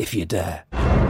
if you dare.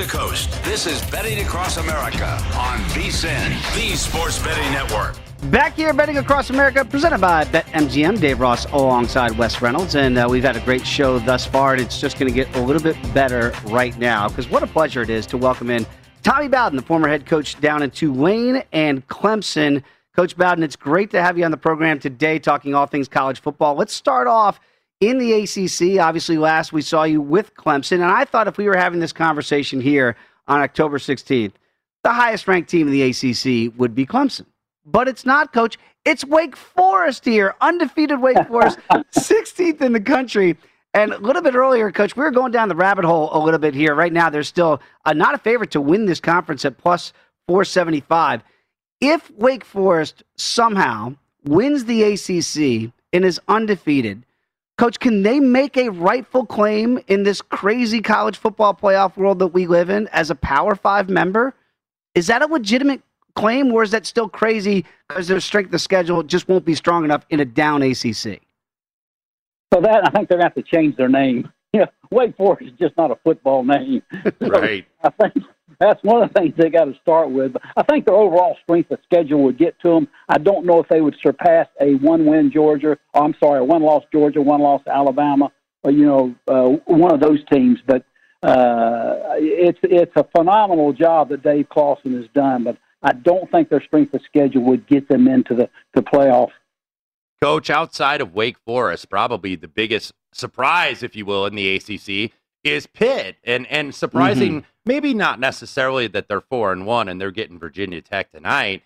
To coast. This is Betting Across America on VSIN, the Sports Betting Network. Back here, betting across America, presented by BetMGM. Dave Ross alongside Wes Reynolds, and uh, we've had a great show thus far, and it's just going to get a little bit better right now. Because what a pleasure it is to welcome in Tommy Bowden, the former head coach down in Tulane and Clemson. Coach Bowden, it's great to have you on the program today, talking all things college football. Let's start off in the ACC. Obviously, last we saw you with Clemson, and I thought if we were having this conversation here on October 16th, the highest ranked team in the ACC would be Clemson. But it's not, coach. It's Wake Forest here, undefeated Wake Forest, 16th in the country. And a little bit earlier, coach, we were going down the rabbit hole a little bit here. Right now, there's still uh, not a favorite to win this conference at plus 475. If Wake Forest somehow wins the ACC and is undefeated, Coach, can they make a rightful claim in this crazy college football playoff world that we live in as a Power Five member? Is that a legitimate claim, or is that still crazy because their strength of schedule just won't be strong enough in a down ACC? So that I think they're going to have to change their name. You know, Wake Forest is just not a football name. Right. So I think that's one of the things they got to start with. I think their overall strength of schedule would get to them. I don't know if they would surpass a one-win Georgia. I'm sorry, a one-loss Georgia, one-loss Alabama. Or, you know, uh, one of those teams. But uh, it's it's a phenomenal job that Dave Clawson has done. But I don't think their strength of schedule would get them into the the playoff. Coach, outside of Wake Forest, probably the biggest surprise, if you will, in the ACC is Pitt, and and surprising, Mm-hmm. maybe not necessarily that they're four and one and they're getting Virginia Tech tonight.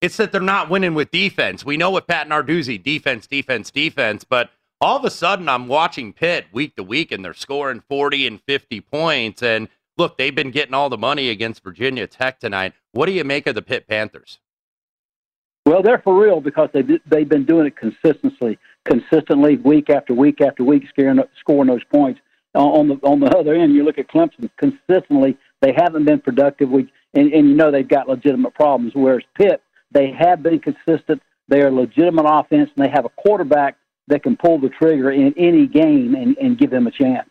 It's that they're not winning with defense. We know what Pat Narduzzi defense, defense, defense, but all of a sudden I'm watching Pitt week to week and they're scoring 40 and 50 points. And look, they've been getting all the money against Virginia Tech tonight. What do you make of the Pitt Panthers? Well, they're for real because they they've been doing it consistently, consistently week after week after week, scoring scoring those points. On the on the other end, you look at Clemson consistently; they haven't been productive. We and, and you know they've got legitimate problems. Whereas Pitt, they have been consistent. They are a legitimate offense, and they have a quarterback that can pull the trigger in any game and, and give them a chance.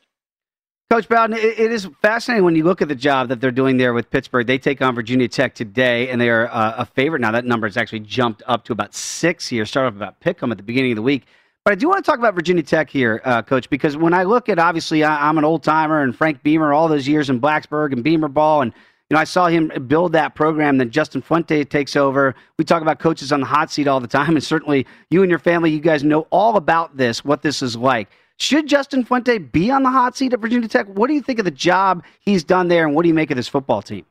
Coach Bowden, it, it is fascinating when you look at the job that they're doing there with Pittsburgh. They take on Virginia Tech today, and they are uh, a favorite now. That number has actually jumped up to about six here. Started off about pick 'em at the beginning of the week. But I do want to talk about Virginia Tech here, uh, Coach, because when I look at obviously I, I'm an old timer and Frank Beamer, all those years in Blacksburg and Beamer ball, and you know, I saw him build that program. Then Justin Fuente takes over. We talk about coaches on the hot seat all the time, and certainly you and your family, you guys know all about this, what this is like. Should Justin Fuente be on the hot seat at Virginia Tech? What do you think of the job he's done there, and what do you make of this football team?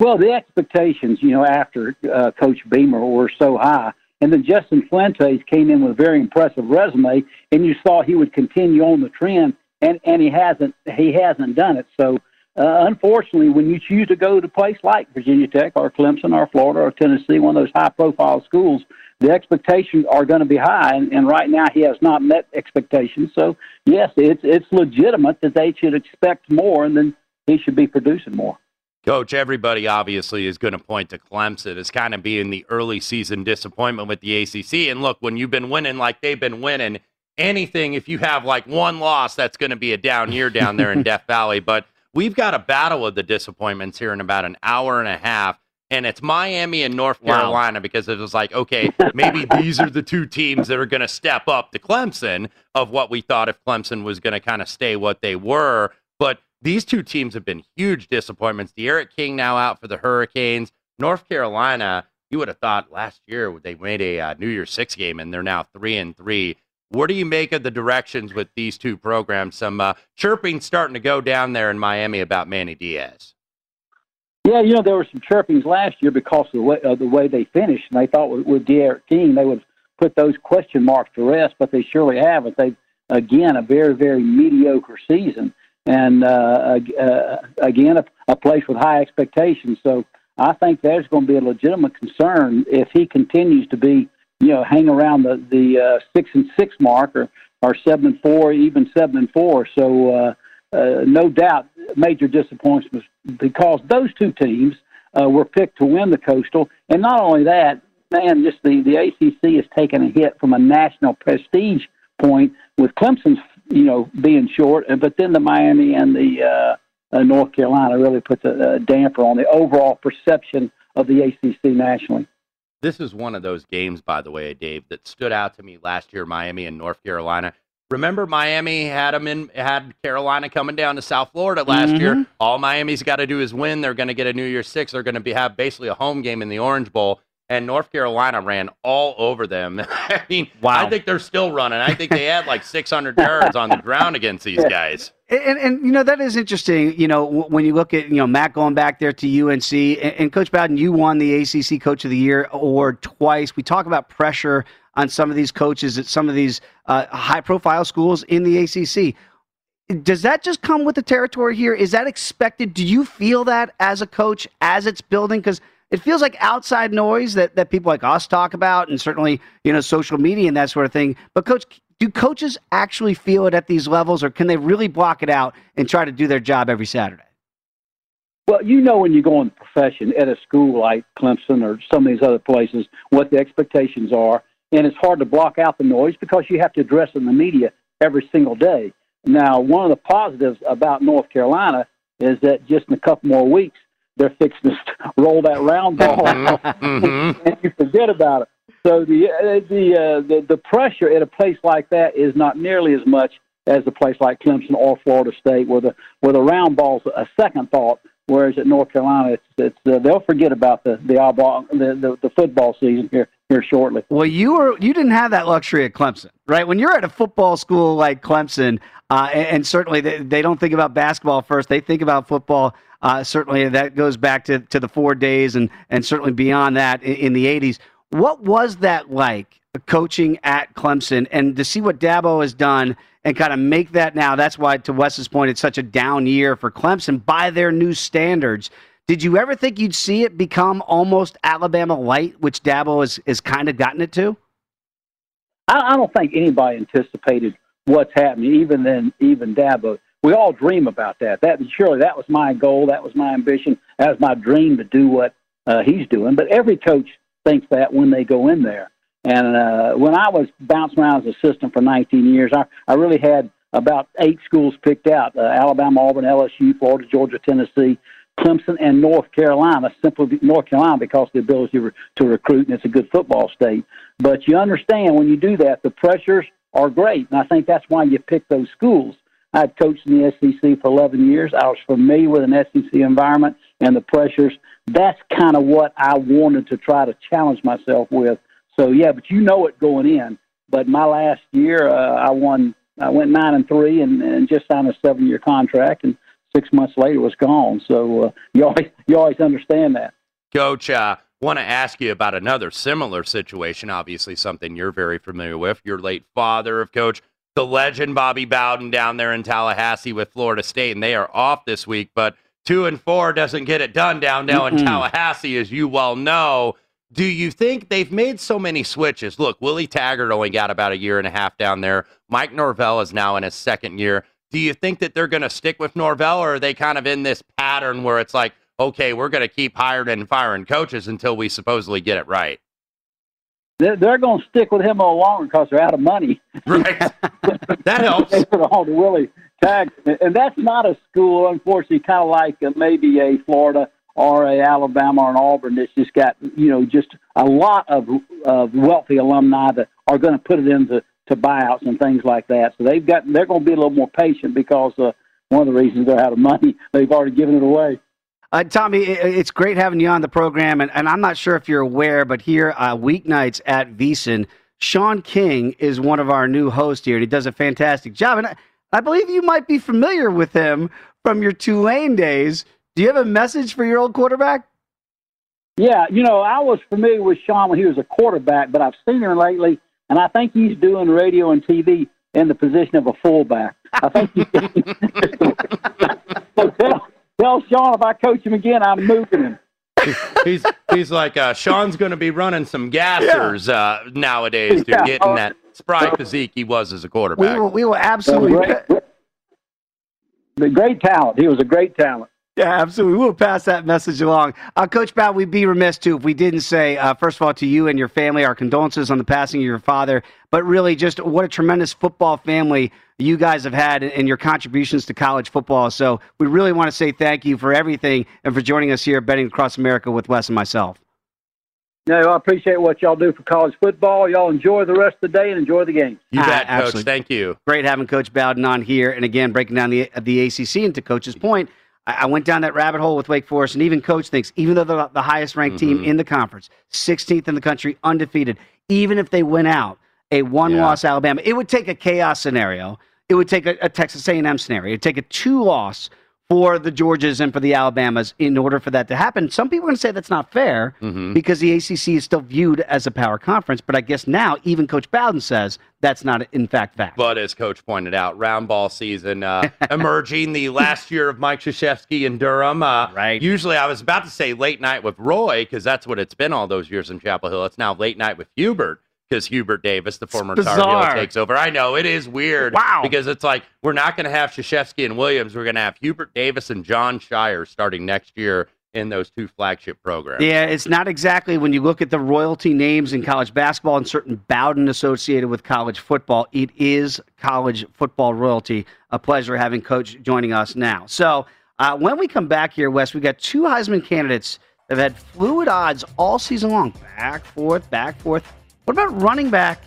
Well, the expectations, you know, after uh, Coach Beamer were so high, and then Justin Fuentes came in with a very impressive resume, and you saw he would continue on the trend, and and he hasn't he hasn't done it. So, uh, unfortunately, when you choose to go to a place like Virginia Tech or Clemson or Florida or Tennessee, one of those high profile schools, the expectations are going to be high, and, and right now he has not met expectations. So, yes, it's it's legitimate that they should expect more, and then he should be producing more. Coach, everybody obviously is going to point to Clemson as kind of being the early season disappointment with the ACC. And look, when you've been winning like they've been winning, anything, if you have like one loss, that's going to be a down year down there in Death Valley. But we've got a battle of the disappointments here in about an hour and a half. And it's Miami and North Carolina wow. because it was like, okay, maybe these are the two teams that are going to step up to Clemson of what we thought if Clemson was going to kind of stay what they were. But these two teams have been huge disappointments. D'Eriq King now out for the Hurricanes. North Carolina, you would have thought last year they made a uh, New Year's Six game and they're now three and three. What do you make of the directions with these two programs? Some uh, chirping starting to go down there in Miami about Manny Diaz. Yeah, you know there were some chirpings last year because of the way, uh, the way they finished, and they thought with, with D'Eriq King they would put those question marks to rest, but they surely haven't. They've again a very very mediocre season and uh, uh, again, a, a, place with high expectations. So I think there's going to be a legitimate concern if he continues to be, you know, hang around the the uh, six and six mark or or seven and four, even seven and four. So uh, uh, no doubt, major disappointments because those two teams uh, were picked to win the Coastal, and not only that, man, just the the ACC has taken a hit from a national prestige point with Clemson's you know, being short. And But then the Miami and the uh, uh, North Carolina really puts a, a damper on the overall perception of the ACC nationally. This is one of those games, by the way, Dave, that stood out to me last year. Miami and North Carolina. Remember, Miami had them in had Carolina coming down to South Florida last mm-hmm. year. All Miami's got to do is win. They're going to get a New Year's Six. They're going to be have basically a home game in the Orange Bowl and North Carolina ran all over them. I mean, wow. I think they're still running. I think they had like 600 yards on the ground against these guys. And, and, you know that is interesting. You know when you look at you know Mack going back there to UNC and, and Coach Bowden, you won the ACC Coach of the Year award twice. We talk about pressure on some of these coaches at some of these uh, high-profile schools in the ACC. Does that just come with the territory here? Is that expected? Do you feel that as a coach as it's building? Because it feels like outside noise that, that people like us talk about and certainly you know social media and that sort of thing. But coach do coaches actually feel it at these levels or can they really block it out and try to do their job every saturday? Well you know when you go in the profession at a school like clemson or some of these other places what the expectations are and it's hard to block out the noise because you have to address it in the media every single day. Now one of the positives about north carolina is that just in a couple more weeks they're fixing to roll that round ball mm-hmm. and you forget about it. So the uh, the, uh, the the pressure at a place like that is not nearly as much as a place like Clemson or Florida State, where the where the round ball's a second thought. Whereas at North Carolina, it's, it's uh, they'll forget about the the, the the the football season here here shortly. Well, you were you didn't have that luxury at Clemson, right? When you're at a football school like Clemson, uh, and, and, certainly they, they don't think about basketball first; they think about football. Uh, certainly, that goes back to, to the Ford days and, and certainly beyond that in, in the 80s. What was that like, coaching at Clemson, and to see what Dabo has done and kind of make that now? That's why, to Wes's point, it's such a down year for Clemson by their new standards. Did you ever think you'd see it become almost Alabama light, which Dabo has, has kind of gotten it to? I, I don't think anybody anticipated what's happening, even then, even Dabo we all dream about that. That surely that was my goal. That was my ambition. That was my dream to do what uh, he's doing. But every coach thinks that when they go in there. And uh, when I was bouncing around as assistant for 19 years, I, I really had about eight schools picked out: uh, Alabama, Auburn, LSU, Florida, Georgia, Tennessee, Clemson, and North Carolina. Simply North Carolina because the ability to recruit, and it's a good football state. But you understand when you do that, the pressures are great, and I think that's why you pick those schools. I'd coached in the SEC for 11 years. I was familiar with an SEC environment and the pressures. That's kind of what I wanted to try to challenge myself with. So yeah, but you know it going in. But my last year, uh, I won. I went nine and three, and, and just signed a seven-year contract, and six months later was gone. So uh, you always you always understand that. Coach, uh, want to ask you about another similar situation. Obviously, something you're very familiar with. Your late father of Coach, the legend Bobby Bowden, down there in Tallahassee with Florida State, and they are off this week. But two and four doesn't get it done down now in Tallahassee, as you well know. Do you think they've made so many switches? Look, Willie Taggart only got about a year and a half down there. Mike Norvell is now in his second year. Do you think that they're going to stick with Norvell, or are they kind of in this pattern where it's like, okay, we're going to keep hiring and firing coaches until we supposedly get it right? They're, they're going to stick with him all along because they're out of money. Right. that helps. they put all the Willie Taggart, and that's not a school, unfortunately, kind of like uh, maybe a Florida or a Alabama or an Auburn that's just got you know just a lot of of wealthy alumni that are going to put it into to buyouts and things like that. So they've got they're going to be a little more patient because uh, one of the reasons they're out of money they've already given it away. Uh, Tommy, it's great having you on the program, and, and I'm not sure if you're aware, but here uh, weeknights at VSiN, Shaun King is one of our new hosts here, and he does a fantastic job. And I, I believe you might be familiar with him from your Tulane days. Do you have a message for your old quarterback? Yeah, you know, I was familiar with Shaun when he was a quarterback, but I've seen him lately, and I think he's doing radio and TV in the position of a fullback. I think he's. so tell, tell Shaun if I coach him again, I'm moving him. he's he's like uh, Shaun's going to be running some gassers uh, nowadays, dude, Yeah. getting that spry physique he was as a We quarterback. we were absolutely. great, great, great talent. He was a great talent. Yeah, absolutely. We'll pass that message along. Uh, Coach Bow, we'd be remiss too if we didn't say, uh, first of all, to you and your family, our condolences on the passing of your father, but really just what a tremendous football family you guys have had and your contributions to college football. So we really want to say thank you for everything and for joining us here at Betting Across America with Wes and myself. No, I appreciate what y'all do for college football. Y'all enjoy the rest of the day and enjoy the game. you Ah, bet, Coach. absolutely. Thank you. Great having Coach Bowden on here, and again breaking down the the ACC. And to Coach's point, I, I went down that rabbit hole with Wake Forest, and even Coach thinks, even though they're the highest ranked team mm-hmm. in the conference, 16th in the country, undefeated, even if they win out a one loss Alabama, it would take a chaos scenario. It would take a, a Texas A&M scenario. It would take a two loss for the Georgias and for the Alabamas in order for that to happen. Some people are going to say that's not fair because the ACC is still viewed as a power conference. But I guess now even Coach Bowden says that's not in fact fact. But as Coach pointed out, round ball season uh, emerging the last year of Mike Krzyzewski in Durham. Uh, Right. Usually, I was about to say late night with Roy because that's what it's been all those years in Chapel Hill. It's now late night with Hubert because Hubert Davis, the former Tar. Heel, takes over. I know it is weird. Wow. Because it's like we're not going to have Krzyzewski and Williams. We're going to have Hubert Davis and Jon Scheyer starting next year in those two flagship programs. Yeah, it's not exactly when you look at the royalty names in college basketball and certain Bowden associated with college football. It is college football royalty. A pleasure having Coach joining us now. So uh, when we come back here, Wes, we got two Heisman candidates that have had fluid odds all season long, back forth, back forth. What about running back?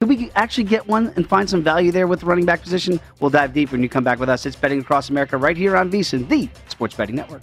Could we actually get one and find some value there with the running back position? We'll dive deep when you come back with us. It's Betting Across America right here on VSiN, the Sports Betting Network.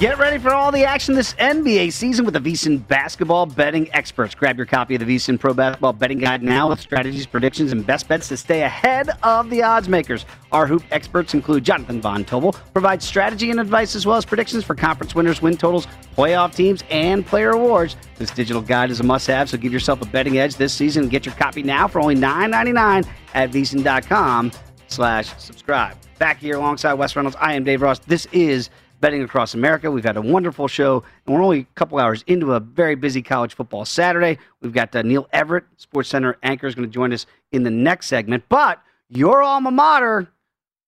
Get ready for all the action this NBA season with the VSIN basketball betting experts. Grab your copy of the VSIN Pro Basketball Betting Guide now with strategies, predictions, and best bets to stay ahead of the odds makers. Our hoop experts include Jonathan Von Tobel, provides strategy and advice as well as predictions for conference winners, win totals, playoff teams, and player awards. This digital guide is a must-have, so give yourself a betting edge this season and get your copy now for only $9.99 at VSIN.com slash subscribe. Back here alongside Wes Reynolds, I am Dave Ross. This is betting across America. We've had a wonderful show, and we're only a couple hours into a very busy college football Saturday. We've got uh, Neil Everett, Sports Center anchor, is going to join us in the next segment. But your alma mater,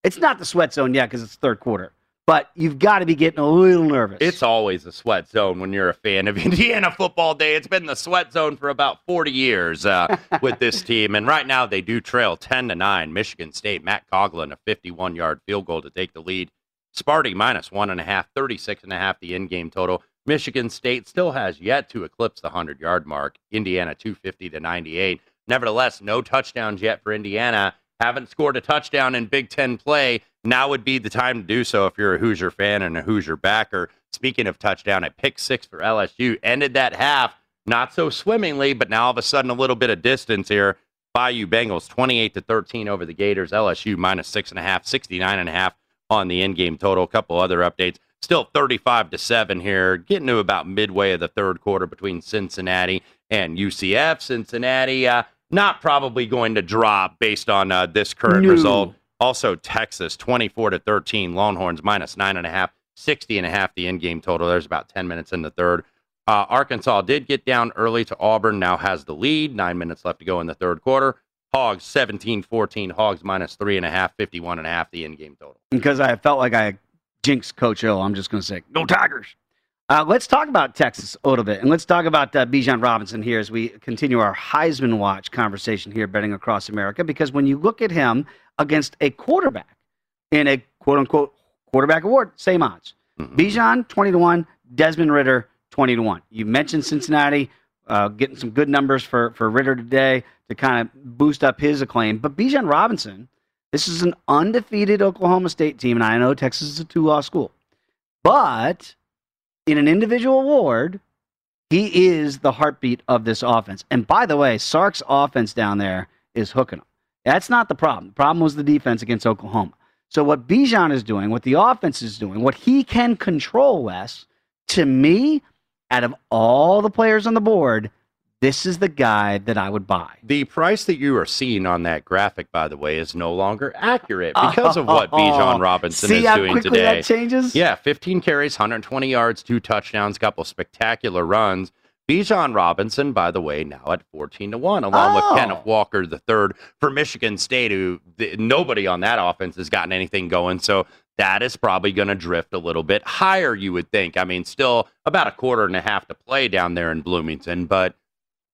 it's not the sweat zone yet because it's third quarter. But you've got to be getting a little nervous. It's always a sweat zone when you're a fan of Indiana football day. It's been the sweat zone for about 40 years uh, with this team. And right now they do trail 10 to 9. Michigan State, Matt Coghlin, a 51 yard field goal to take the lead Sparty minus one and a half, 36 and a half the in-game total. Michigan State still has yet to eclipse the 100 yard mark. Indiana 250 to 98. Nevertheless, no touchdowns yet for Indiana. Haven't scored a touchdown in Big Ten play. Now would be the time to do so if you're a Hoosier fan and a Hoosier backer. Speaking of touchdown, a pick six for LSU ended that half not so swimmingly, but now all of a sudden a little bit of distance here. Bayou Bengals 28 to 13 over the Gators. LSU minus six and a half, 69 and a half on the in-game total. A couple other updates. Still 35 to 7 here, getting to about midway of the third quarter between Cincinnati and UCF. Cincinnati uh, not probably going to drop based on uh, this current no. result. Also, Texas 24 to 13, Longhorns minus nine and a half, 60 and a half the in-game total. There's about 10 minutes in the third. Uh, Arkansas did get down early to Auburn, now has the lead. Nine minutes left to go in the third quarter. Hogs 17 14, Hogs minus three and a half, 51 and a half, the in game total. Because I felt like I jinxed Coach O, I'm just going to say, go Tigers. Uh, let's talk about Texas a little bit, and let's talk about uh, Bijan Robinson here as we continue our Heisman Watch conversation here, betting across America. Because when you look at him against a quarterback in a quote unquote quarterback award, same odds. Mm-hmm. Bijan 20 to 1, Desmond Ridder 20 to 1. You mentioned Cincinnati uh, getting some good numbers for, for Ridder today to kind of boost up his acclaim. But Bijan Robinson, this is an undefeated Oklahoma State team, and I know Texas is a two loss school. But in an individual award, he is the heartbeat of this offense. And by the way, Sark's offense down there is hooking them. That's not the problem. The problem was the defense against Oklahoma. So what Bijan is doing, what the offense is doing, what he can control, Wes, to me, out of all the players on the board, this is the guy that I would buy. The price that you are seeing on that graphic, by the way, is no longer accurate because of what Bijan Robinson See is how doing quickly today. That changes. Yeah, 15 carries, 120 yards, two touchdowns, couple spectacular runs. Bijan Robinson, by the way, now at 14 to 1, along Oh. with Kenneth Walker, the third for Michigan State, who nobody on that offense has gotten anything going. So that is probably going to drift a little bit higher, you would think. I mean, still about a quarter and a half to play down there in Bloomington, but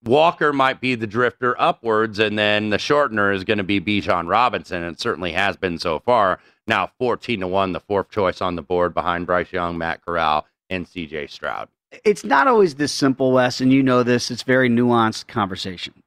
Walker might be the drifter upwards, and then the shortener is going to be Bijan Robinson, and it certainly has been so far. Now 14 to 1, the fourth choice on the board behind Bryce Young, Matt Corral, and CJ Stroud. It's not always this simple, Wes, and you know this. It's very nuanced conversation.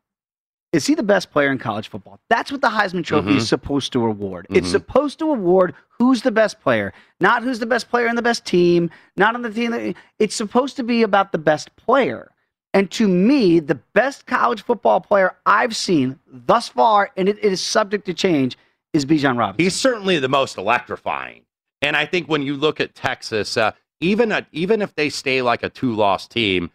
Is he the best player in college football? That's what the Heisman Trophy Mhm. is supposed to award. It's Mhm. supposed to award who's the best player, not who's the best player in the best team, not on the team. That, it's supposed to be about the best player. And to me, the best college football player I've seen thus far, and it, it is subject to change, is Bijan Robinson. He's certainly the most electrifying. And I think when you look at Texas, uh, even a, even if they stay like a two loss team,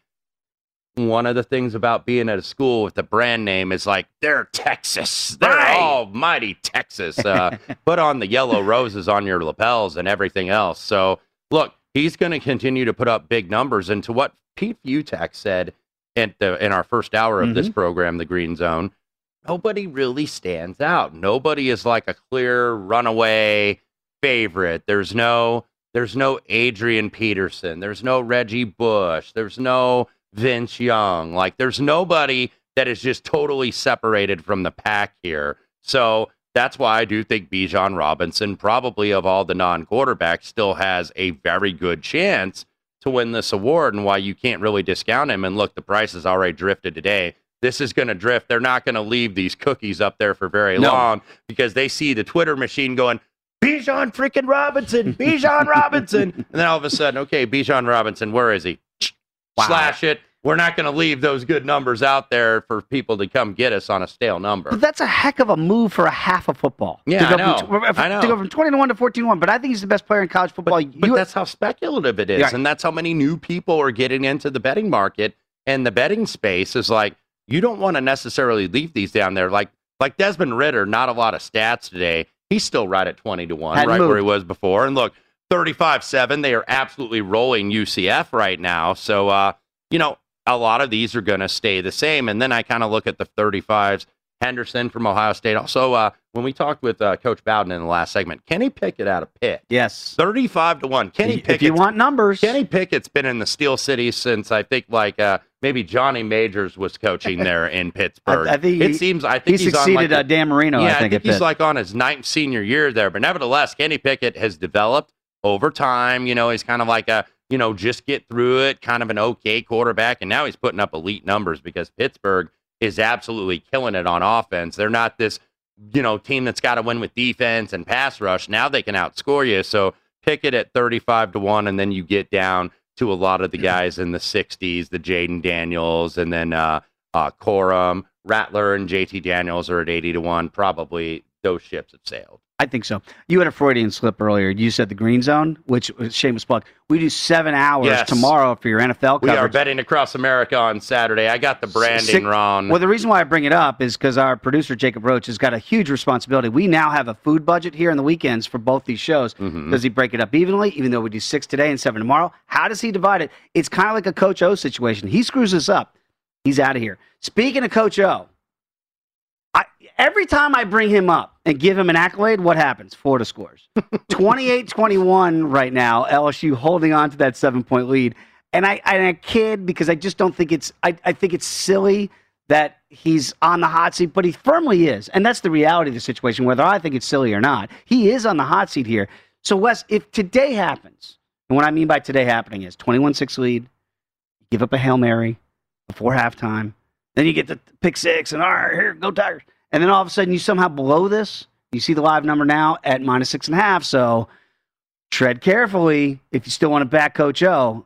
one of the things about being at a school with the brand name is like they're Texas, they're Right. almighty Texas. Uh, put on the yellow roses on your lapels and everything else. So look, he's going to continue to put up big numbers. And to what Pete Fiutak said in the in our first hour of this Mhm. program, the Green Zone, nobody really stands out. Nobody is like a clear runaway favorite. There's no there's no Adrian Peterson. There's no Reggie Bush. There's no Vince Young. Like there's nobody that is just totally separated from the pack here. So that's why I do think Bijan Robinson, probably of all the non quarterbacks, still has a very good chance to win this award and why you can't really discount him. And look, the price has already drifted today. This is going to drift. They're not going to leave these cookies up there for very No. long because they see the Twitter machine going, Bijan freaking Robinson, Bijan Robinson. And then all of a sudden, okay, Bijan Robinson, where is he? Slash it. We're not going to leave those good numbers out there for people to come get us on a stale number. But that's a heck of a move for a half of football. Yeah, to go I From, know. I know. To go from 20 to 1 to 14 to 1. But I think he's the best player in college football. But You- that's how speculative it is. Yeah. And that's how many new people are getting into the betting market. And the betting space is like, you don't want to necessarily leave these down there. Like like Desmond Ridder, not a lot of stats today. He's still right at 20 to 1, Hadn't right where he was before. And look, 35 7, they are absolutely rolling UCF right now. So, uh, you know, a lot of these are going to stay the same. And then I kind of look at the 35s. Henderson from Ohio State. Also, uh, when we talked with uh, Coach Bowden in the last segment, Kenny Pickett out of Pitt. Yes. 35 to 1. Kenny If you want numbers. Kenny Pickett's been in the Steel City since I think like uh, maybe Johnny Majors was coaching there in Pittsburgh. I think it he- seems I he think he's on like succeeded, uh, the- Dan Marino, I Yeah, think, he's Pitt. like on his ninth senior year there. But nevertheless, Kenny Pickett has developed over time. You know, he's kind of like a you know just get through it, kind of an okay quarterback, and now he's putting up elite numbers because Pittsburgh is absolutely killing it on offense. They're not this you know team that's got to win with defense and pass rush. Now they can outscore you. So Pickett at thirty-five to one, and then you get down to a lot of the guys in the 60s, the Jayden Daniels, and then uh, uh, Corum, Rattler, and JT Daniels are at 80 to 1. Probably those ships have sailed. I think so. You had a Freudian slip earlier. You said the green zone, which was shameless plug. We do seven hours Yes. tomorrow for your NFL We are betting across America on Saturday. I got the branding Six- wrong. Well, the reason why I bring it up is because our producer Jacob Roach has got a huge responsibility. We now have a food budget here on the weekends for both these shows. Mhm. Does he break it up evenly, even though we do six today and seven tomorrow? How does he divide it? It's kind of like a Coach O situation. He screws us up. He's out of here. Speaking of Coach O, I, every time I bring him up and give him an accolade, what happens? Florida scores. 28 21 right now. LSU holding on to that seven point lead. And I, and I kid because I just don't think it's, I, I think it's silly that he's on the hot seat, but he firmly is. And that's the reality of the situation, whether I think it's silly or not. He is on the hot seat here. So, Wes, if today happens, and what I mean by today happening is 21 6 lead, give up a Hail Mary before halftime, then you get the pick six, and all right, here, go Tigers. And then all of a sudden you somehow blow this. You see the live number now at minus six and a half. So tread carefully if you still want to back Coach O.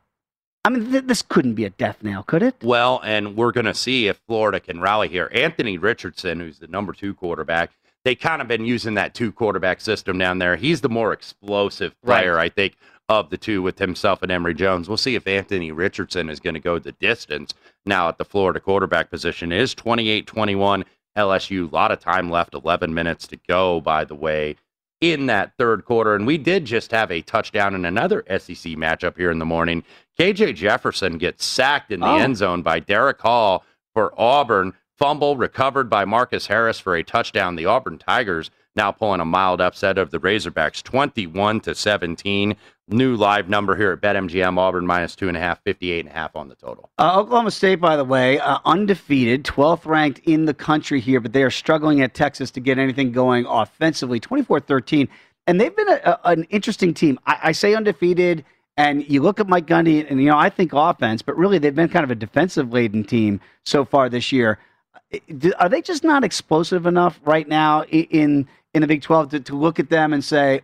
I mean, th- this couldn't be a death nail, could it? Well, and we're going to see if Florida can rally here. Anthony Richardson, who's the number two quarterback, they kind of been using that two quarterback system down there. He's the more explosive player, I think, of the two with himself and Emory Jones. We'll see if Anthony Richardson is going to go the distance now at the Florida quarterback position. It is 28 21 LSU. A lot of time left, 11 minutes to go, by the way. in that third quarter. And we did just have a touchdown in another SEC matchup here in the morning. KJ Jefferson gets sacked in the Oh. end zone by Derek Hall for Auburn. Fumble recovered by Marcus Harris for a touchdown. The Auburn Tigers now pulling a mild upset of the Razorbacks 21 to 17. New live number here at BetMGM Auburn minus two and a half, 58 and a half on the total. Uh, Oklahoma State, by the way, uh, undefeated, 12th ranked in the country here, but they are struggling at Texas to get anything going offensively, 24 13. And they've been a, a- an interesting team. I, I say undefeated, and you look at Mike Gundy, and, you know, I think offense, but really they've been kind of a defensive laden team so far this year. Are they just not explosive enough right now in, in the Big 12 to, to look at them and say,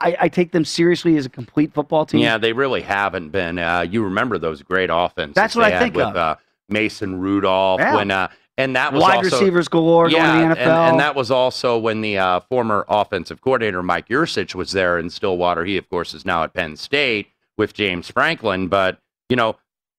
I, I take them seriously as a complete football team? Yeah, they really haven't been. Uh, you remember those great offenses That's what I think with of. Uh, Mason Rudolph Yeah. when uh, and that was Wide also, receivers galore going to yeah, the and- NFL. And, that was also when the uh, former offensive coordinator Mike Yurcich was there in Stillwater. He, of course, is now at Penn State with James Franklin. But you know,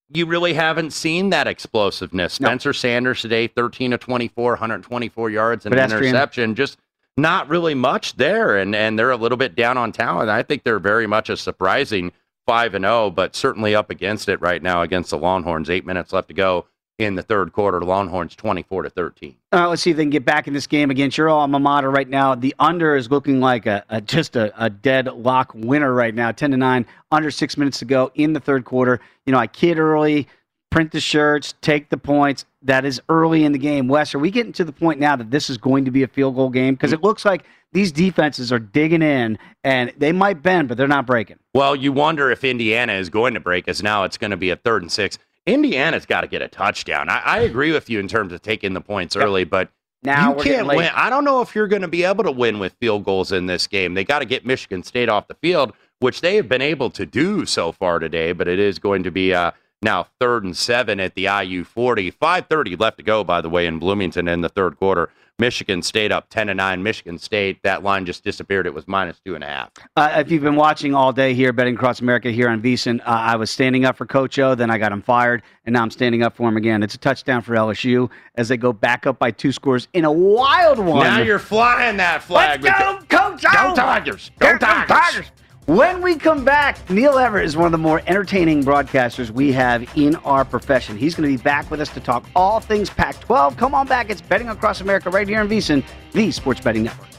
you really haven't seen that explosiveness. Spencer Sanders today, thirteen to 24, 124 yards and Pedestrian. interception. Just not really much there, and and they're a little bit down on talent. I think they're very much a surprising five and zero, but certainly up against it right now against the Longhorns. Eight minutes left to go in the third quarter. Longhorns twenty four to thirteen. All right, let's see if they can get back in this game against your alma mater right now. The under is looking like a, a just a, a dead lock winner right now, ten to nine, under six minutes to go in the third quarter. You know, I kid early, print the shirts, take the points. That is early in the game. Wes, are we getting to the point now that this is going to be a field goal game? Because it looks like these defenses are digging in and they might bend, but they're not breaking. Well, you wonder if Indiana is going to break us. Now it's going to be a third and six. Indiana's got to get a touchdown. I, I agree with you in terms of taking the points early, but Now you can't win. I don't know if you're going to be able to win with field goals in this game. They got to get Michigan State off the field, which they have been able to do so far today. But it is going to be uh, now third and seven at the IU 40. 5:30 left to go, by the way, in Bloomington in the third quarter. Michigan State up 10 to nine. Michigan State that line just disappeared. It was minus two and a half. Uh, if you've been watching all day here, betting across America here on VSiN, uh, I was standing up for Coach O, then I got him fired, and now I'm standing up for him again. It's a touchdown for LSU as they go back up by two scores in a wild one. Now you're flying that flag. Let's go, Coach O! Go Tigers! Go Tigers! When we come back, Neil Everett is one of the more entertaining broadcasters we have in our profession. He's going to be back with us to talk all things Pac 12. Come on back. It's Betting Across America right here on VSiN, the Sports Betting Network.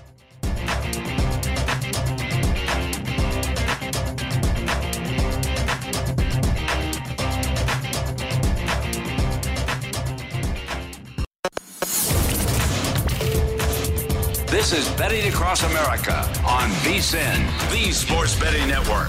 This is Betting Across America on VSIN, the Sports Betting Network.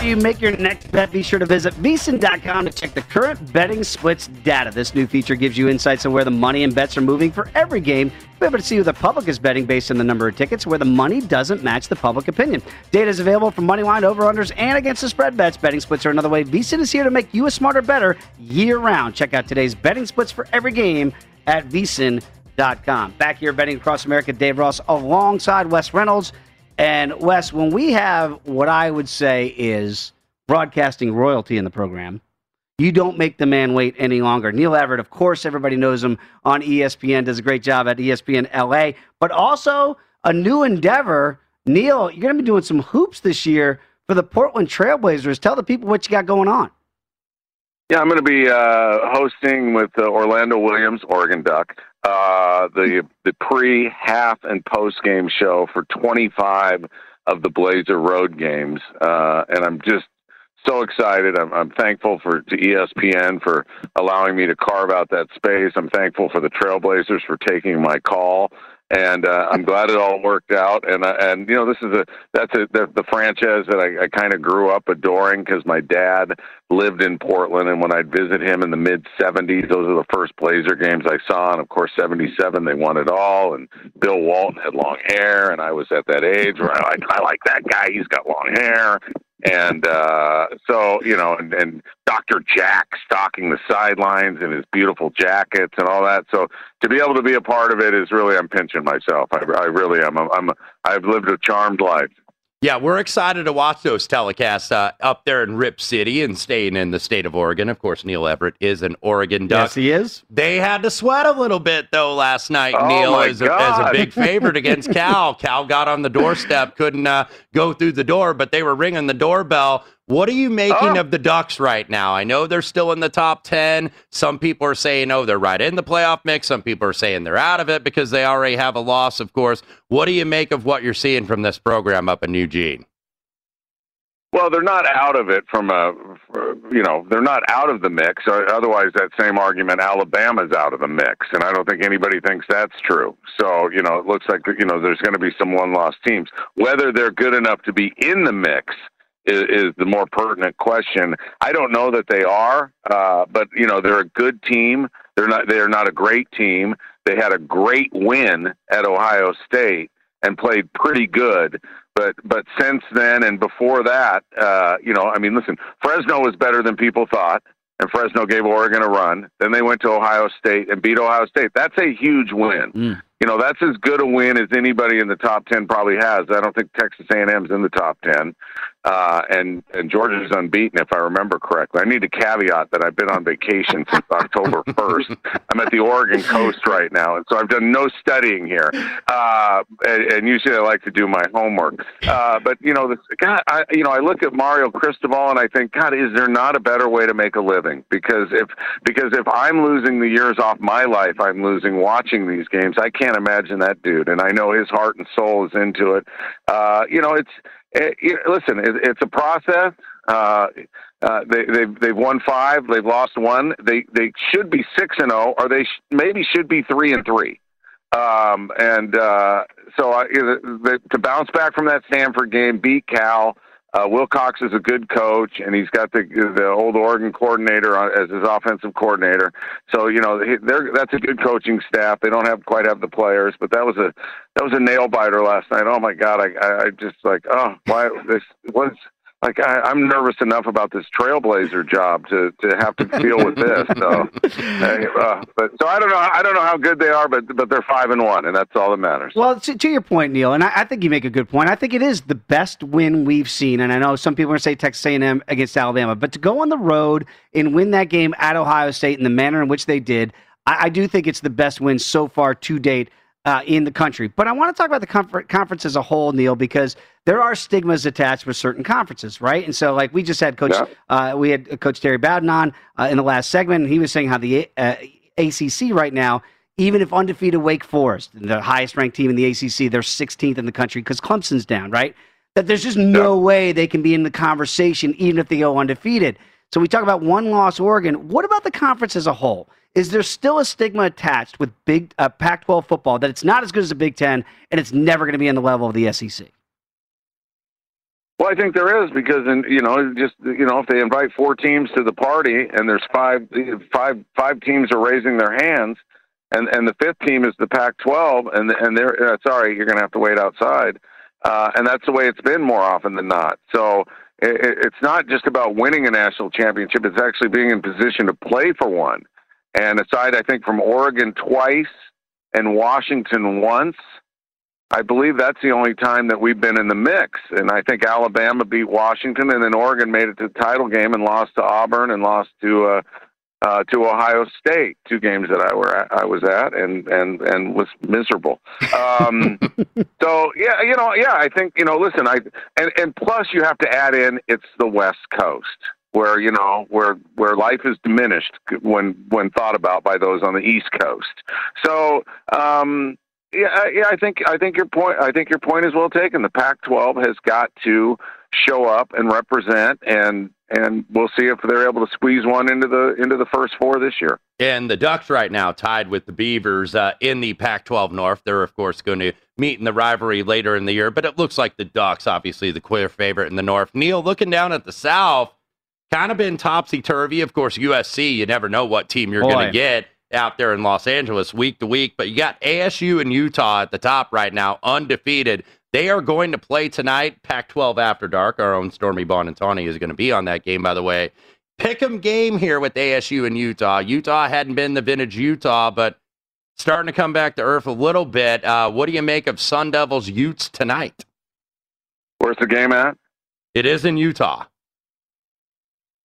You make your next bet, be sure to visit VSiN.com to check the current betting splits data. This new feature gives you insights on where the money and bets are moving for every game. You'll be able to see who the public is betting based on the number of tickets, where the money doesn't match the public opinion. Data is available for money line, over unders, and against the spread bets. Betting splits are another way. VSiN is here to make you a smarter better year round. Check out today's betting splits for every game at VSiN.com. Back here betting across America, Dave Ross alongside Wes Reynolds. And Wes, when we have what I would say is broadcasting royalty in the program, you don't make the man wait any longer. Neil Everett, of course, everybody knows him on ESPN, does a great job at ESPN LA, but also a new endeavor. Neil, you're going to be doing some hoops this year for the Portland Trailblazers. Tell the people what you got going on. Yeah, I'm going to be uh, hosting with uh, Orlando Williams, Oregon Duck, uh, the the pre, half, and post game show for 25 of the Blazer road games, uh, and I'm just so excited. I'm, I'm thankful for to ESPN for allowing me to carve out that space. I'm thankful for the Trailblazers for taking my call. And uh, I'm glad it all worked out. And uh, and you know this is a that's a the, the franchise that I, I kind of grew up adoring because my dad lived in Portland, and when I'd visit him in the mid '70s, those are the first Blazer games I saw. And of course, '77 they won it all, and Bill Walton had long hair, and I was at that age where I like I like that guy. He's got long hair, and uh, so you know, and, and Dr. Jack stocking the sidelines in his beautiful jackets and all that. So to be able to be a part of it is really I'm pinching myself. I, I really am. I'm, I'm I've lived a charmed life. Yeah, we're excited to watch those telecasts uh, up there in Rip City and staying in the state of Oregon. Of course, Neil Everett is an Oregon Duck. Yes, he is. They had to sweat a little bit though last night. Oh, Neil as a, as a big favorite against Cal. Cal got on the doorstep, couldn't uh, go through the door, but they were ringing the doorbell. What are you making Oh. of the Ducks right now? I know they're still in the top 10. Some people are saying, oh, they're right in the playoff mix. Some people are saying they're out of it because they already have a loss, of course. What do you make of what you're seeing from this program up in Eugene? Well, they're not out of it from a, you know, they're not out of the mix. Uh, otherwise, that same argument, Alabama's out of the mix, and I don't think anybody thinks that's true. So, you know, it looks like you know there's going to be some one-loss teams. Whether they're good enough to be in the mix is, is the more pertinent question. I don't know that they are, uh, but you know, they're a good team. They're not. They're not a great team. They had a great win at Ohio State and played pretty good. But but since then and before that, uh, you know, I mean, listen, Fresno was better than people thought, and Fresno gave Oregon a run. Then they went to Ohio State and beat Ohio State. That's a huge win. You know, that's as good a win as anybody in the top ten probably has. I don't think Texas A&M's in the top ten, uh, and and Georgia's unbeaten if I remember correctly. I need to caveat that I've been on vacation since October first. I'm at the Oregon coast right now, and so I've done no studying here. Uh, and, and usually I like to do my homework. Uh, but you know, this, God, I, you know, I look at Mario Cristobal and I think, God, is there not a better way to make a living? Because if because if I'm losing the years off my life, I'm losing watching these games. I can't imagine that dude, and I know his heart and soul is into it. Uh, you know, it's it, you know, listen, it, it's a process. Uh, uh, they, they've they've won five, they've lost one. They they should be six and zero, or they sh- maybe should be three and three. Um, and uh, so I, know, the, to bounce back from that Stanford game, beat Cal. Uh, Wilcox is a good coach, and he's got the the old Oregon coordinator on, as his offensive coordinator. So you know he- they're, that's a good coaching staff. They don't have quite have the players, but that was a that was a nail biter last night. Oh my God, I, I just like oh why this was like I, I'm nervous enough about this Trailblazer job to to have to deal with this. So, uh, but so I don't know. I don't know how good they are, but but they're five and one, and that's all that matters. Well, to, to your point, Neil, and I, I think you make a good point. I think it is the best win we've seen, and I know some people are going to say Texas A&M against Alabama, but to go on the road and win that game at Ohio State in the manner in which they did, I, I do think it's the best win so far to date uh, in the country. But I want to talk about the confer- conference as a whole, Neil, because there are stigmas attached with certain conferences, right? And so, like we just had Coach, uh, we had Coach Terry Bowden on uh, in the last segment, and he was saying how the uh, ACC right now, even if undefeated Wake Forest, the highest ranked team in the ACC, they're 16th in the country because Clemson's down, right? That there's just no way they can be in the conversation even if they go undefeated. So we talk about one loss Oregon. What about the conference as a whole? Is there still a stigma attached with big uh, Pac-12 football that it's not as good as the Big Ten and it's never going to be on the level of the SEC? Well, I think there is because, in, you know, just you know, if they invite four teams to the party and there's five, five, five teams are raising their hands, and and the fifth team is the Pac-12, and and they're uh, sorry, you're going to have to wait outside, uh, and that's the way it's been more often than not. So it, it's not just about winning a national championship; it's actually being in position to play for one. And aside, I think from Oregon twice and Washington once. I believe that's the only time that we've been in the mix. And I think Alabama beat Washington, and then Oregon made it to the title game and lost to Auburn and lost to uh, uh, to Ohio State. Two games that I were at, I was at, and and and was miserable. Um, so yeah, you know, yeah, I think you know. Listen, I and and plus you have to add in it's the West Coast where you know where where life is diminished when when thought about by those on the East Coast. So um, yeah, yeah, I think I think your point. I think your point is well taken. The Pac-12 has got to show up and represent, and and we'll see if they're able to squeeze one into the into the first four this year. And the Ducks right now tied with the Beavers uh, in the Pac 12 North. They're, of course, going to meet in the rivalry later in the year, but it looks like the Ducks, obviously, the clear favorite in the North. Neil, looking down at the South, kind of been topsy turvy. Of course, USC, you never know what team you're going to get out there in Los Angeles week to week, but you got ASU and Utah at the top right now, undefeated. They are going to play tonight, Pac 12 After Dark. Our own Stormy Bond and Buonantony is going to be on that game, by the way. Pick 'em game here with ASU and Utah. Utah hadn't been the vintage Utah, but starting to come back to earth a little bit. Uh, what do you make of Sun Devils Utes tonight? Where's the game at? It is in Utah.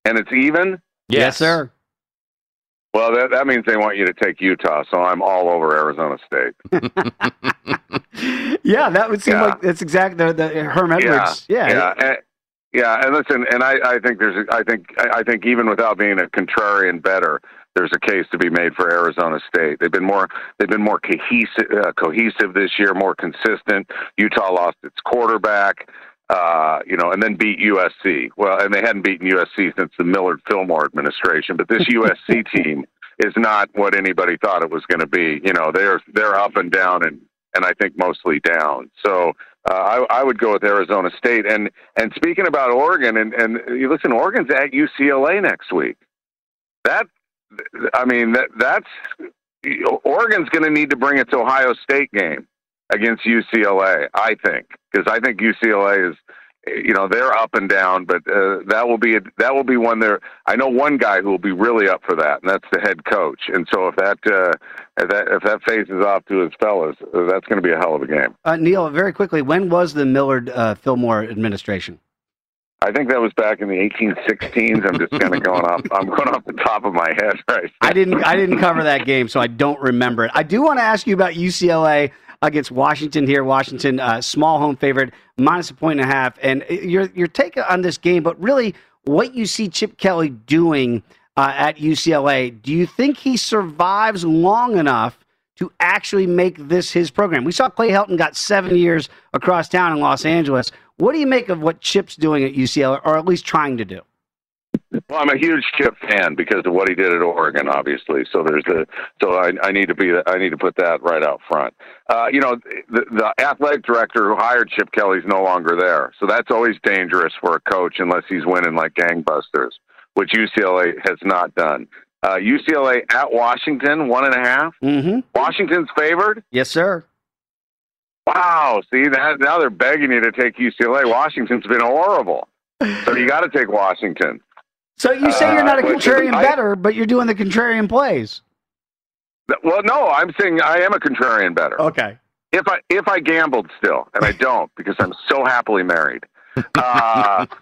And it's even? Yes, sir. Well, that, that means they want you to take Utah, so I'm all over Arizona State. Yeah, that would seem Yeah. like that's exactly the, the Herm Edwards. Yeah, yeah, and, yeah. And listen, and I, I think there's, I think, I I think even without being a contrarian bettor, there's a case to be made for Arizona State. They've been more, they've been more cohesive, uh, cohesive this year, more consistent. Utah lost its quarterback, uh, you know, and then beat USC. Well, and they hadn't beaten USC since the Millard Fillmore administration, but this USC team is not what anybody thought it was going to be. You know, they're they're up and down, and and I think mostly down. So uh, I, I would go with Arizona State. And and speaking about Oregon, and and you listen, Oregon's at UCLA next week. That I mean that that's Oregon's going to need to bring its Ohio State game against UCLA. I think because I think UCLA is. You know they're up and down, but uh, that will be a, that will be one there. I know one guy who will be really up for that, and that's the head coach. And so if that uh, if that if that faces off to his fellas, uh, that's going to be a hell of a game. Uh, Neil, very quickly, when was the Millard uh, Fillmore administration? I think that was back in the 1816s. I'm just kind of going off. I'm going off the top of my head, right? I didn't. I didn't cover that game, so I don't remember it. I do want to ask you about UCLA against Washington here. Washington, uh, small home favorite, minus a point and a half. And uh, your your take on this game, but really what you see Chip Kelly doing uh, at UCLA. Do you think he survives long enough to actually make this his program? We saw Clay Helton got seven years across town in Los Angeles. What do you make of what Chip's doing at UCLA, or at least trying to do? Well, I'm a huge Chip fan because of what he did at Oregon, obviously. So there's the so I, I need to be I need to put that right out front. Uh, you know, the, the athletic director who hired Chip Kelly's no longer there, so that's always dangerous for a coach unless he's winning like gangbusters, which UCLA has not done. Uh, UCLA at Washington, one and a half. Mm-hmm. Washington's favored. Yes, sir. Wow. See that now they're begging you to take UCLA. Washington's been horrible, so you got to take Washington. So you say you're not a Uh, contrarian I- bettor, but you're doing the contrarian plays. Well, no, I'm saying I am a contrarian bettor. Okay. If I if I gambled still, and I don't because I'm so happily married. Uh,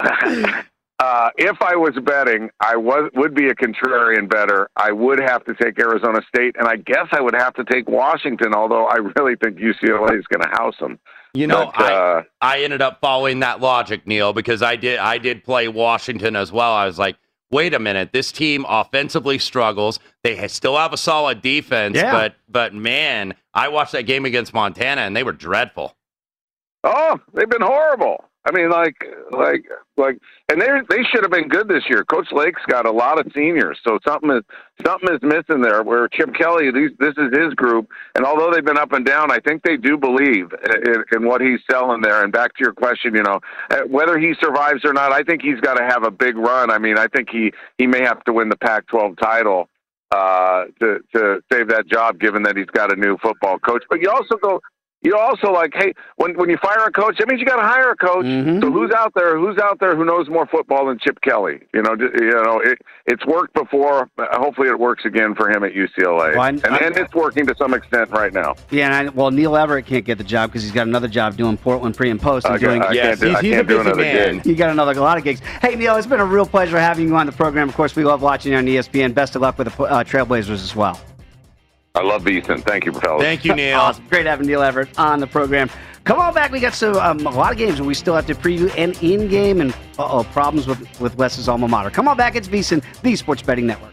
uh, if I was betting, I was would be a contrarian bettor. I would have to take Arizona State, and I guess I would have to take Washington. Although I really think UCLA is going to house them. You know, But, uh, I I ended up following that logic, Neil, because I did I did play Washington as well. I was like, wait a minute, this team offensively struggles. They still have a solid defense, Yeah. but but man, I watched that game against Montana and they were dreadful. Oh, they've been horrible. I mean, like, like, like, and they they should have been good this year. Coach Lake's got a lot of seniors, so something is something is missing there. Where Chip Kelly, these, this is his group, and although they've been up and down, I think they do believe in, in what he's selling there. And back to your question, you know, uh, whether he survives or not, I think he's got to have a big run. I mean, I think he he may have to win the Pac-12 title uh, to to save that job, given that he's got a new football coach. But you also go, you also like, hey, when when you fire a coach, that means you got to hire a coach. So who's out there? Who's out there who knows more football than Chip Kelly? You know, you know, it, it's worked before. Hopefully, it works again for him at UCLA, Well, I- and, I- and it's working to some extent right now. Yeah, and I, well, Neil Everett can't get the job because he's got another job doing Portland pre and post. And doing, can't do- I can't do another gig. You got another a lot of gigs. Hey, Neil, it's been a real pleasure having you on the program. Of course, we love watching you on ESPN. Best of luck with the uh, Trailblazers as well. I love VSiN. Thank you, fellas. Thank you, Neil. awesome. Great having Neil Everett on the program. Come on back. We got some um, a lot of games, and we still have to preview an in game and uh oh problems with with Wes's alma mater. Come on back. It's VSiN, the Sports Betting Network.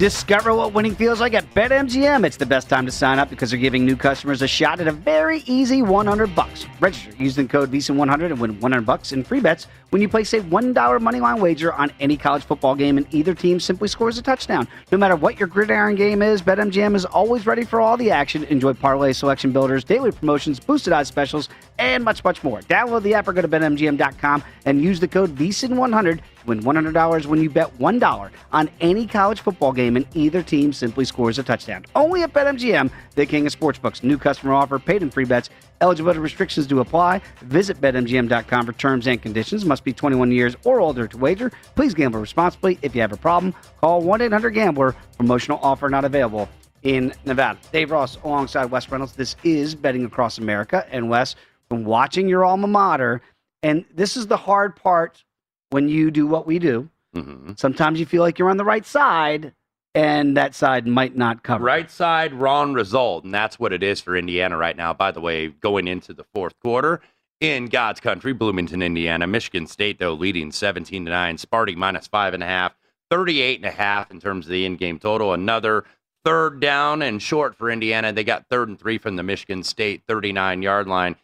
Discover what winning feels like at BetMGM. It's the best time to sign up because they're giving new customers a shot at a very easy 100 bucks. Register using code VSIN100 and win 100 bucks in free bets when you place a $1 moneyline wager on any college football game and either team simply scores a touchdown. No matter what your gridiron game is, BetMGM is always ready for all the action. Enjoy parlay selection builders, daily promotions, boosted odds specials, and much, much more. Download the app or go to BetMGM.com and use the code VSIN100 to win $100 when you bet $1 on any college football game and either team simply scores a touchdown. Only at BetMGM, the king of sportsbooks. New customer offer, paid in free bets. Eligibility restrictions do apply. Visit BetMGM.com for terms and conditions. Must be 21 years or older to wager. Please gamble responsibly. If you have a problem, call 1 800 Gambler. Promotional offer not available in Nevada. Dave Ross alongside Wes Reynolds. This is Betting Across America. And Wes, from watching your alma mater, and this is the hard part when you do what we do. Mm-hmm. Sometimes you feel like you're on the right side, and that side might not cover. Right side, wrong result. And that's what it is for Indiana right now. By the way, going into the fourth quarter in God's country, Bloomington, Indiana. Michigan State, though, leading 17 to 9. Sparty minus 5.5, 38.5 in terms of the in game total. Another third down and short for Indiana. They got third and three from the Michigan State 39 yard line.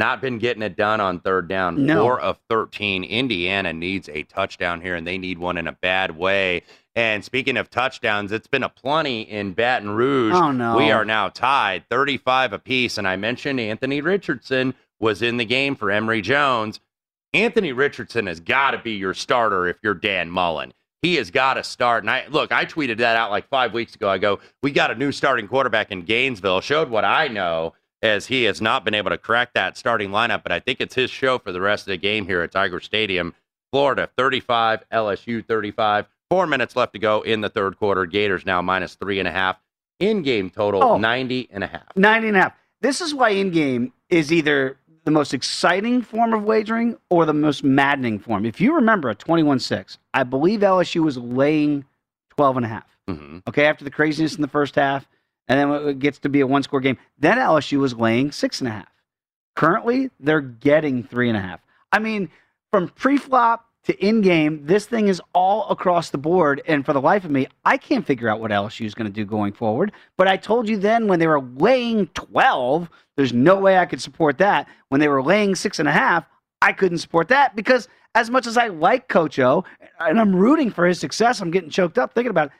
Not been getting it done on third down. No. Four of 13. Indiana needs a touchdown here, and they need one in a bad way. And speaking of touchdowns, it's been a plenty in Baton Rouge. Oh, no. We are now tied 35 apiece. And I mentioned Anthony Richardson was in the game for Emory Jones. Anthony Richardson has got to be your starter if you're Dan Mullen. He has got to start. And I look, I tweeted that out like five weeks ago. I go, we got a new starting quarterback in Gainesville. Showed what I know as he has not been able to crack that starting lineup. But I think it's his show for the rest of the game here at Tiger Stadium. Florida 35, LSU 35. Four minutes left to go in the third quarter. Gators now minus three and a half. In game total, Oh. 90 and a half. 90 and a half. This is why in game is either the most exciting form of wagering or the most maddening form. If you remember at 21 6, I believe LSU was laying 12 and a half. Mm-hmm. Okay, after the craziness in the first half, and then it gets to be a one score game, then LSU was laying six and a half. Currently, they're getting three and a half. I mean, from pre flop to in game, this thing is all across the board. And for the life of me, I can't figure out what LSU is going to do going forward. But I told you then when they were laying 12, there's no way I could support that. When they were laying six and a half, I couldn't support that because as much as I like Coach O and I'm rooting for his success, I'm getting choked up thinking about it.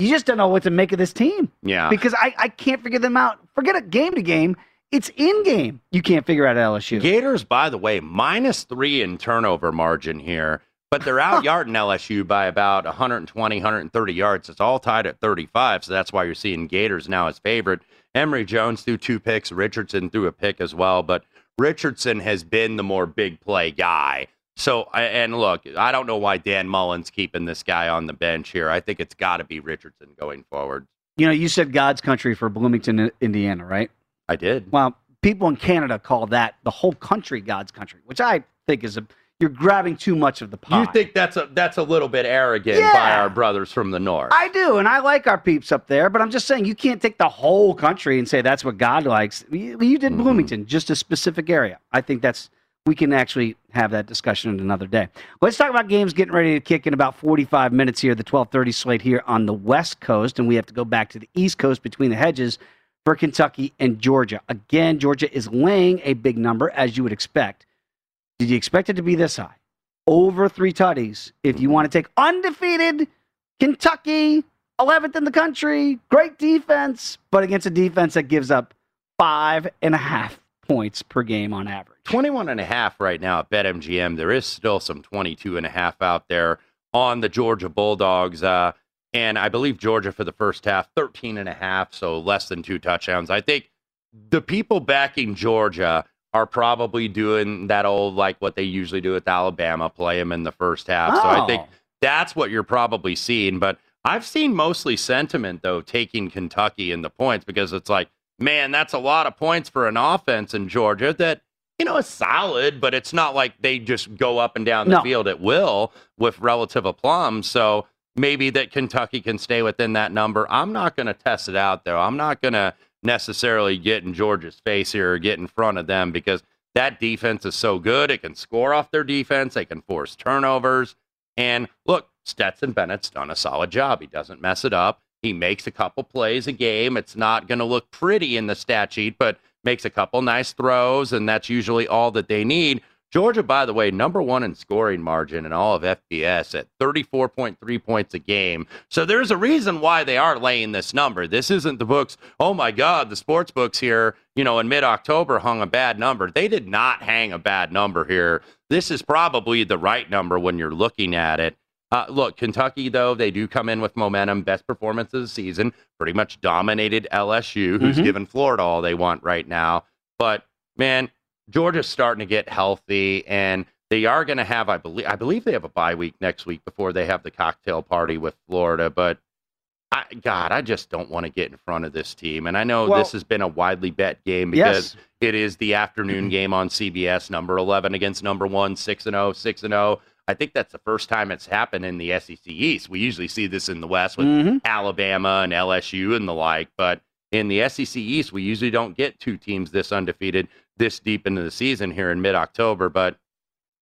You just don't know what to make of this team. Yeah. Because I, I can't figure them out. Forget it game to game. It's in game. You can't figure out LSU. Gators, by the way, minus three in turnover margin here. but they're out yarding LSU by about 120, 130 yards. It's all tied at 35, so that's why you're seeing Gators now as favorite. Emory Jones threw two picks. Richardson threw a pick as well, but Richardson has been the more big play guy. So, and look, I don't know why Dan Mullen's keeping this guy on the bench here. I think it's got to be Richardson going forward. You know, you said God's country for Bloomington, Indiana, right? I did. Well, people in Canada call that the whole country God's country, which I think is a you're grabbing too much of the pie. You think that's a that's a little bit arrogant Yeah. by our brothers from the north? I do, and I like our peeps up there, but I'm just saying you can't take the whole country and say that's what God likes. You, you did Mm-hmm. Bloomington, just a specific area. I think that's we can actually have that discussion another day. Let's talk about games getting ready to kick in about 45 minutes here. The 12:30 slate here on the West Coast, and we have to go back to the East Coast between the hedges for Kentucky and Georgia. Again, Georgia is laying a big number as you would expect. Did you expect it to be this high? Over three tutties. If you want to take undefeated Kentucky, 11th in the country, great defense, but against a defense that gives up five and a half points per game on average. 21 and a half right now at BetMGM. There is still some 22 and a half out there on the Georgia Bulldogs. Uh, and I believe Georgia for the first half, 13 and a half, so less than two touchdowns. I think the people backing Georgia are probably doing that old, like what they usually do with Alabama, play them in the first half. So I think Oh. that's what you're probably seeing. But I've seen mostly sentiment, though, taking Kentucky in the points because it's like, man, that's a lot of points for an offense in Georgia that, you know, is solid, but it's not like they just go up and down the No. field at will with relative aplomb. So maybe that Kentucky can stay within that number. I'm not going to test it out, though. I'm not going to necessarily get in Georgia's face here or get in front of them because that defense is so good. It can score off their defense, they can force turnovers. And look, Stetson Bennett's done a solid job. He doesn't mess it up. He makes a couple plays a game. It's not going to look pretty in the stat sheet, but makes a couple nice throws, and that's usually all that they need. Georgia, by the way, number one in scoring margin in all of FBS at 34.3 points a game. So there's a reason why they are laying this number. This isn't the books, oh my God, the sports books here, you know, in mid October hung a bad number. They did not hang a bad number here. This is probably the right number when you're looking at it. Uh, look, Kentucky, though, they do come in with momentum. Best performance of the season. Pretty much dominated LSU, who's Mhm. giving Florida all they want right now. But, man, Georgia's starting to get healthy, and they are going to have, I believe, I believe they have a bye week next week before they have the cocktail party with Florida. But I, God, I just don't want to get in front of this team. And I know Well- this has been a widely bet game because Yes. it is the afternoon game on CBS, number 11 against number one, 6 and 0, 6 and 0. I think that's the first time it's happened in the SEC East. We usually see this in the West with Mhm. Alabama and LSU and the like, but in the SEC East, we usually don't get two teams this undefeated this deep into the season here in mid-October, but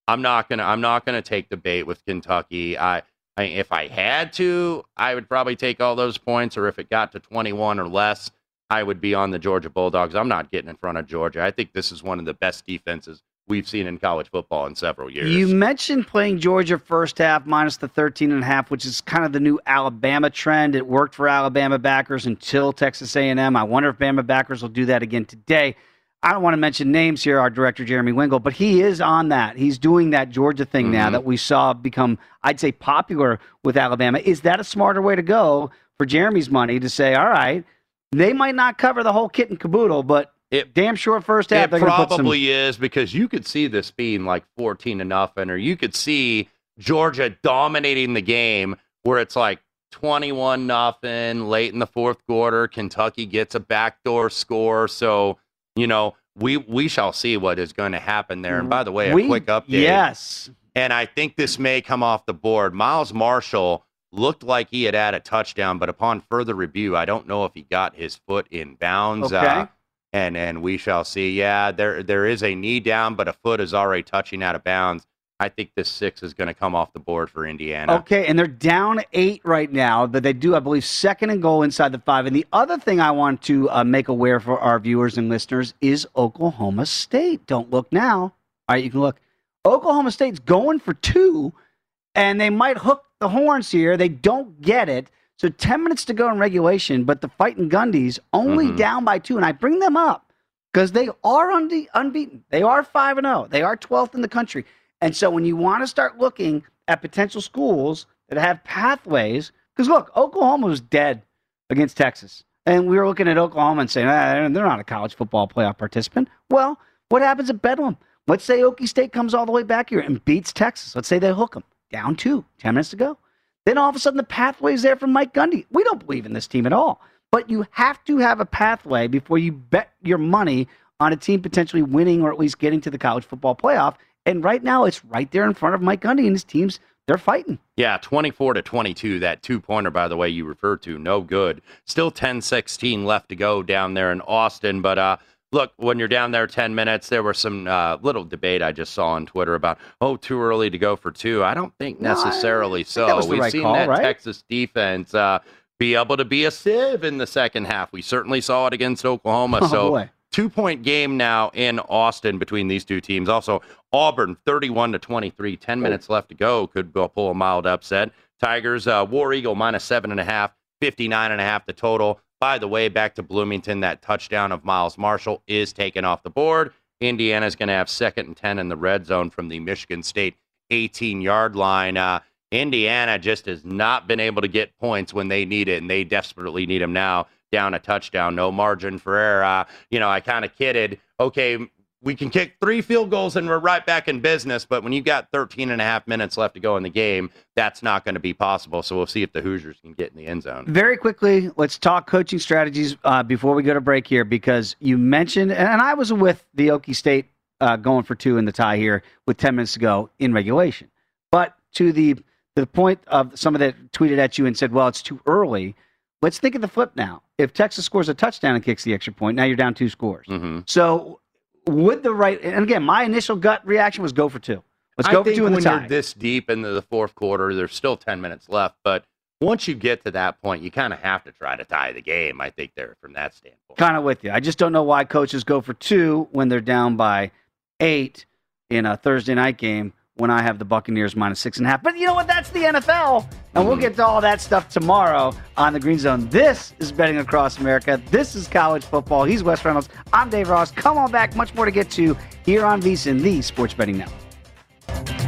I'm not going to I'm not to take the bait with Kentucky. I I, if I had to, I would probably take all those points, or if it got to 21 or less, I would be on the Georgia Bulldogs. I'm not getting in front of Georgia. I think this is one of the best defenses we've seen in college football in several years. You mentioned playing Georgia first half minus the 13 and a half, which is kind of the new Alabama trend. It worked for Alabama backers until Texas A&M. I wonder if Bama backers will do that again today. I don't want to mention names here, our director Jeremy Wingle, but he is on that. He's doing that Georgia thing now Mhm. that we saw become, I'd say, popular with Alabama. Is that a smarter way to go for Jeremy's money to say, all right, they might not cover the whole kit and caboodle, but It- damn sure first half It they're going to put some. probably is because you could see this being like 14 to nothing, or you could see Georgia dominating the game where it's like 21 nothing late in the fourth quarter. Kentucky gets a backdoor score. So, you know, we we shall see what is going to happen there. And by the way, a We- quick update. Yes. And I think this may come off the board. Miles Marshall looked like he had had a touchdown, but upon further review, I don't know if he got his foot in bounds. Okay. Uh, and and we shall see. Yeah, there there is a knee down, but a foot is already touching out of bounds. I think this six is going to come off the board for Indiana. Okay, and they're down eight right now, but they do, I believe, second and goal inside the five. And the other thing I want to uh, make aware for our viewers and listeners is Oklahoma State. Don't look now. All right, you can look. Oklahoma State's going for two, and they might hook the horns here. They don't get it. So 10 minutes to go in regulation, but the fighting Gundies only Mhm. down by two. And I bring them up because they are unde- unbeaten. They are 5 and 0. They are 12th in the country. And so when you want to start looking at potential schools that have pathways. Because look, Oklahoma was dead against Texas. And we were looking at Oklahoma and saying, ah, they're not a college football playoff participant. Well, what happens at Bedlam? Let's say Okie State comes all the way back here and beats Texas. Let's say they hook them down two, 10 minutes to go. Then all of a sudden the pathway's there for Mike Gundy. We don't believe in this team at all. But you have to have a pathway before you bet your money on a team potentially winning or at least getting to the college football playoff. And right now it's right there in front of Mike Gundy and his teams. They're fighting. Yeah, 24 to 22. That two pointer, by the way, you referred to, no good. Still 10 16 left to go down there in Austin. But uh, look, when you're down there 10 minutes, there was some uh, little debate I just saw on Twitter about, oh, too early to go for two. I don't think necessarily think that so. was the We've right seen call, that right? Texas defense uh, be able to be a sieve in the second half. We certainly saw it against Oklahoma. Oh, so boy. two point game now in Austin between these two teams. Also, Auburn 31 to 23, 10 minutes left to go. Could go pull a mild upset. Tigers, uh, War Eagle minus seven and a half, 59 and a half the total. By the way, back to Bloomington, that touchdown of Miles Marshall is taken off the board. Indiana's going to have second and 10 in the red zone from the Michigan State 18 yard line. Uh, Indiana just has not been able to get points when they need it, and they desperately need them now. Down a touchdown, no margin for error. Uh, you know, I kind of kidded. Okay, we can kick three field goals and we're right back in business. But when you've got 13 and a half minutes left to go in the game, that's not going to be possible. So we'll see if the Hoosiers can get in the end zone. Very quickly, let's talk coaching strategies uh, before we go to break here because you mentioned, and I was with the Okie State uh, going for two in the tie here with 10 minutes to go in regulation. But to the the point of someone that tweeted at you and said, well, it's too early. Let's think of the flip now. If Texas scores a touchdown and kicks the extra point, now you're down two scores. Mm-hmm. So would the right, and again, my initial gut reaction was go for two. Let's go I for two in the when tie. you're this deep into the fourth quarter, there's still 10 minutes left. But once you get to that point, you kind of have to try to tie the game. I think there from that standpoint. kind of with you. I just don't know why coaches go for two when they're down by eight in a Thursday night game when I have the Buccaneers minus six and a half. But you know what? That's the NFL. And we'll get to all that stuff tomorrow on the Green Zone. This is Betting Across America. This is college football. He's Wes Reynolds. I'm Dave Ross. Come on back. Much more to get to here on VSIN, the Sports Betting Network.